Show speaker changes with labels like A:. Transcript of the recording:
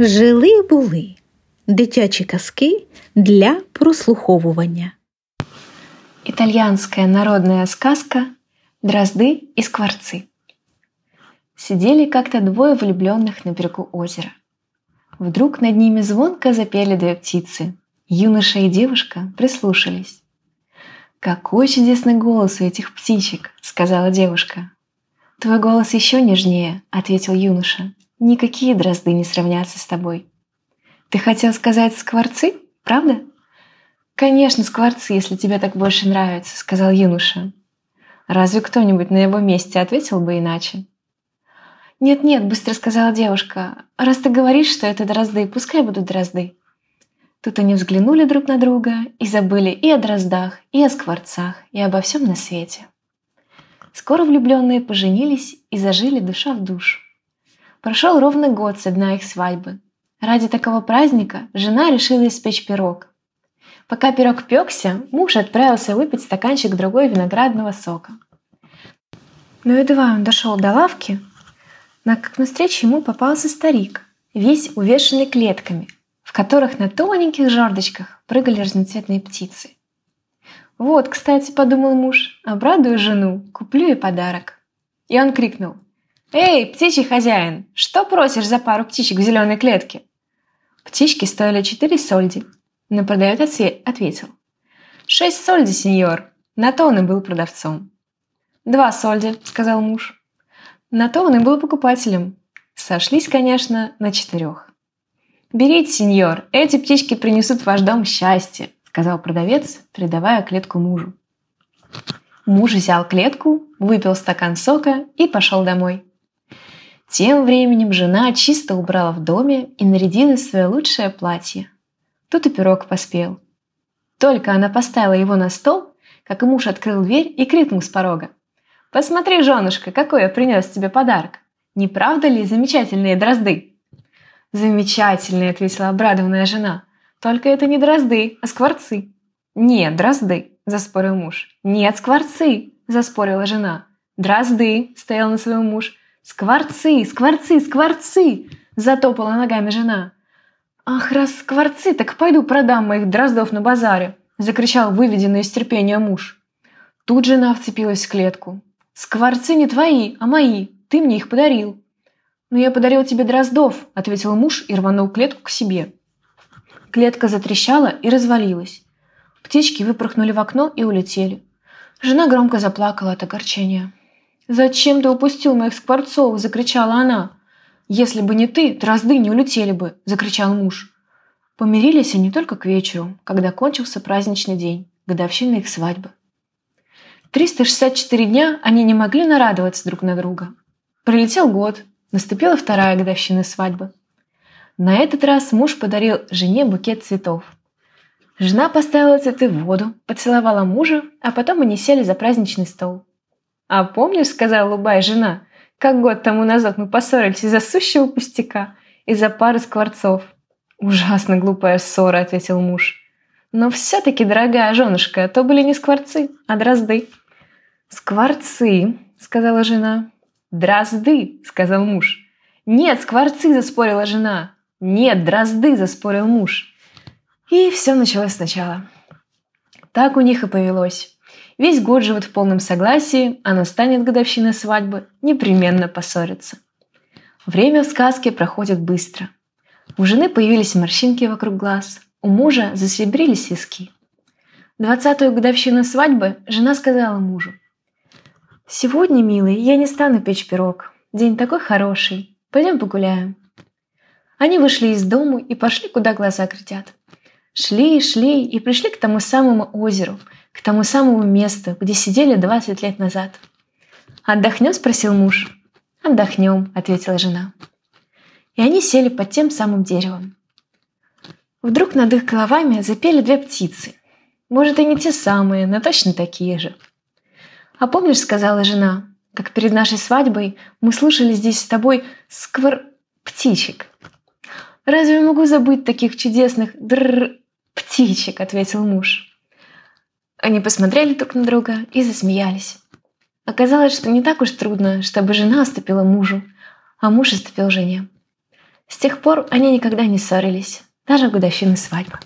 A: Жили були дитячі казки для прослуховування.
B: Итальянская народная сказка «Дрозды и скворцы». Сидели как-то двое влюбленных на берегу озера. Вдруг над ними звонко запели две птицы. Юноша и девушка прислушались. «Какой чудесный голос у этих птичек!» — сказала девушка. «Твой голос еще нежнее», — ответил юноша. «Никакие дрозды не сравнятся с тобой». «Ты хотел сказать скворцы, правда?» «Конечно, скворцы, если тебе так больше нравится», — сказал юноша. Разве кто-нибудь на его месте ответил бы иначе? «Нет-нет», — быстро сказала девушка. «Раз ты говоришь, что это дрозды, пускай будут дрозды». Тут они взглянули друг на друга и забыли и о дроздах, и о скворцах, и обо всем на свете. Скоро влюбленные поженились и зажили душа в душу. Прошел ровно год со дня их свадьбы. Ради такого праздника жена решила испечь пирог. Пока пирог пекся, муж отправился выпить стаканчик другой виноградного сока. Но едва он дошел до лавки, как навстречу ему попался старик, весь увешанный клетками, в которых на тоненьких жердочках прыгали разноцветные птицы. «Вот, кстати, — подумал муж, — обрадую жену, куплю ей подарок». И он крикнул. «Эй, птичий хозяин, что просишь за пару птичек в зеленой клетке?» Птички стоили четыре сольди, но продавец ответил. «Шесть сольди, сеньор!» На то он и был продавцом. «Два сольди», — сказал муж. На то он и был покупателем. Сошлись, конечно, на четырех. «Берите, сеньор, эти птички принесут в ваш дом счастье», сказал продавец, передавая клетку мужу. Муж взял клетку, выпил стакан сока и пошел домой. Тем временем жена чисто убрала в доме и нарядила свое лучшее платье. Тут и пирог поспел. Только она поставила его на стол, как и муж открыл дверь и крикнул с порога. «Посмотри, женушка, какой я принес тебе подарок! Не правда ли замечательные дрозды?» «Замечательные», — ответила обрадованная жена. «Только это не дрозды, а скворцы». «Нет, дрозды», — заспорил муж. «Нет, скворцы», — заспорила жена. «Дрозды», — стоял на своем муж. «Скворцы, скворцы, скворцы!» — затопала ногами жена. «Ах, раз скворцы, так пойду продам моих дроздов на базаре!» — закричал выведенный из терпения муж. Тут жена вцепилась в клетку. «Скворцы не твои, а мои. Ты мне их подарил». «Но я подарил тебе дроздов», — ответил муж и рванул клетку к себе. Клетка затрещала и развалилась. Птички выпорхнули в окно и улетели. Жена громко заплакала от огорчения. «Зачем ты упустил моих скворцов?» – закричала она. «Если бы не ты, дрозды не улетели бы!» – закричал муж. Помирились они только к вечеру, когда кончился праздничный день, годовщина их свадьбы. 364 дня они не могли нарадоваться друг на друга. Пролетел год, Наступила вторая годовщина свадьбы. На этот раз муж подарил жене букет цветов. Жена поставила цветы в воду, поцеловала мужа, а потом они сели за праздничный стол. «А помнишь, — сказала Лубай жена, — как год тому назад мы поссорились из-за сущего пустяка, из-за пары скворцов?» «Ужасно глупая ссора», — ответил муж. «Но все-таки, дорогая женушка, то были не скворцы, а дрозды». «Скворцы», — сказала жена. «Дрозды!» — сказал муж. «Нет, скворцы!» — заспорила жена. «Нет, дрозды!» — заспорил муж. И все началось сначала. Так у них и повелось. Весь год живут в полном согласии, а настанет годовщина свадьбы, непременно поссорятся. Время в сказке проходит быстро. У жены появились морщинки вокруг глаз, у мужа засеребрились виски. Двадцатую годовщину свадьбы жена сказала мужу – «Сегодня, милый, я не стану печь пирог. День такой хороший. Пойдем погуляем». Они вышли из дому и пошли, куда глаза глядят. Шли и шли и пришли к тому самому озеру, к тому самому месту, где сидели 20 лет назад. «Отдохнем?» – спросил муж. «Отдохнем», – ответила жена. И они сели под тем самым деревом. Вдруг над их головами запели две птицы. Может, и не те самые, но точно такие же – «А помнишь, — сказала жена, — как перед нашей свадьбой мы слушали здесь с тобой сквор... птичек?» «Разве могу забыть таких чудесных др птичек?» — ответил муж. Они посмотрели друг на друга и засмеялись. Оказалось, что не так уж трудно, чтобы жена уступила мужу, а муж уступил жене. С тех пор они никогда не ссорились, даже в годовщины свадьбы.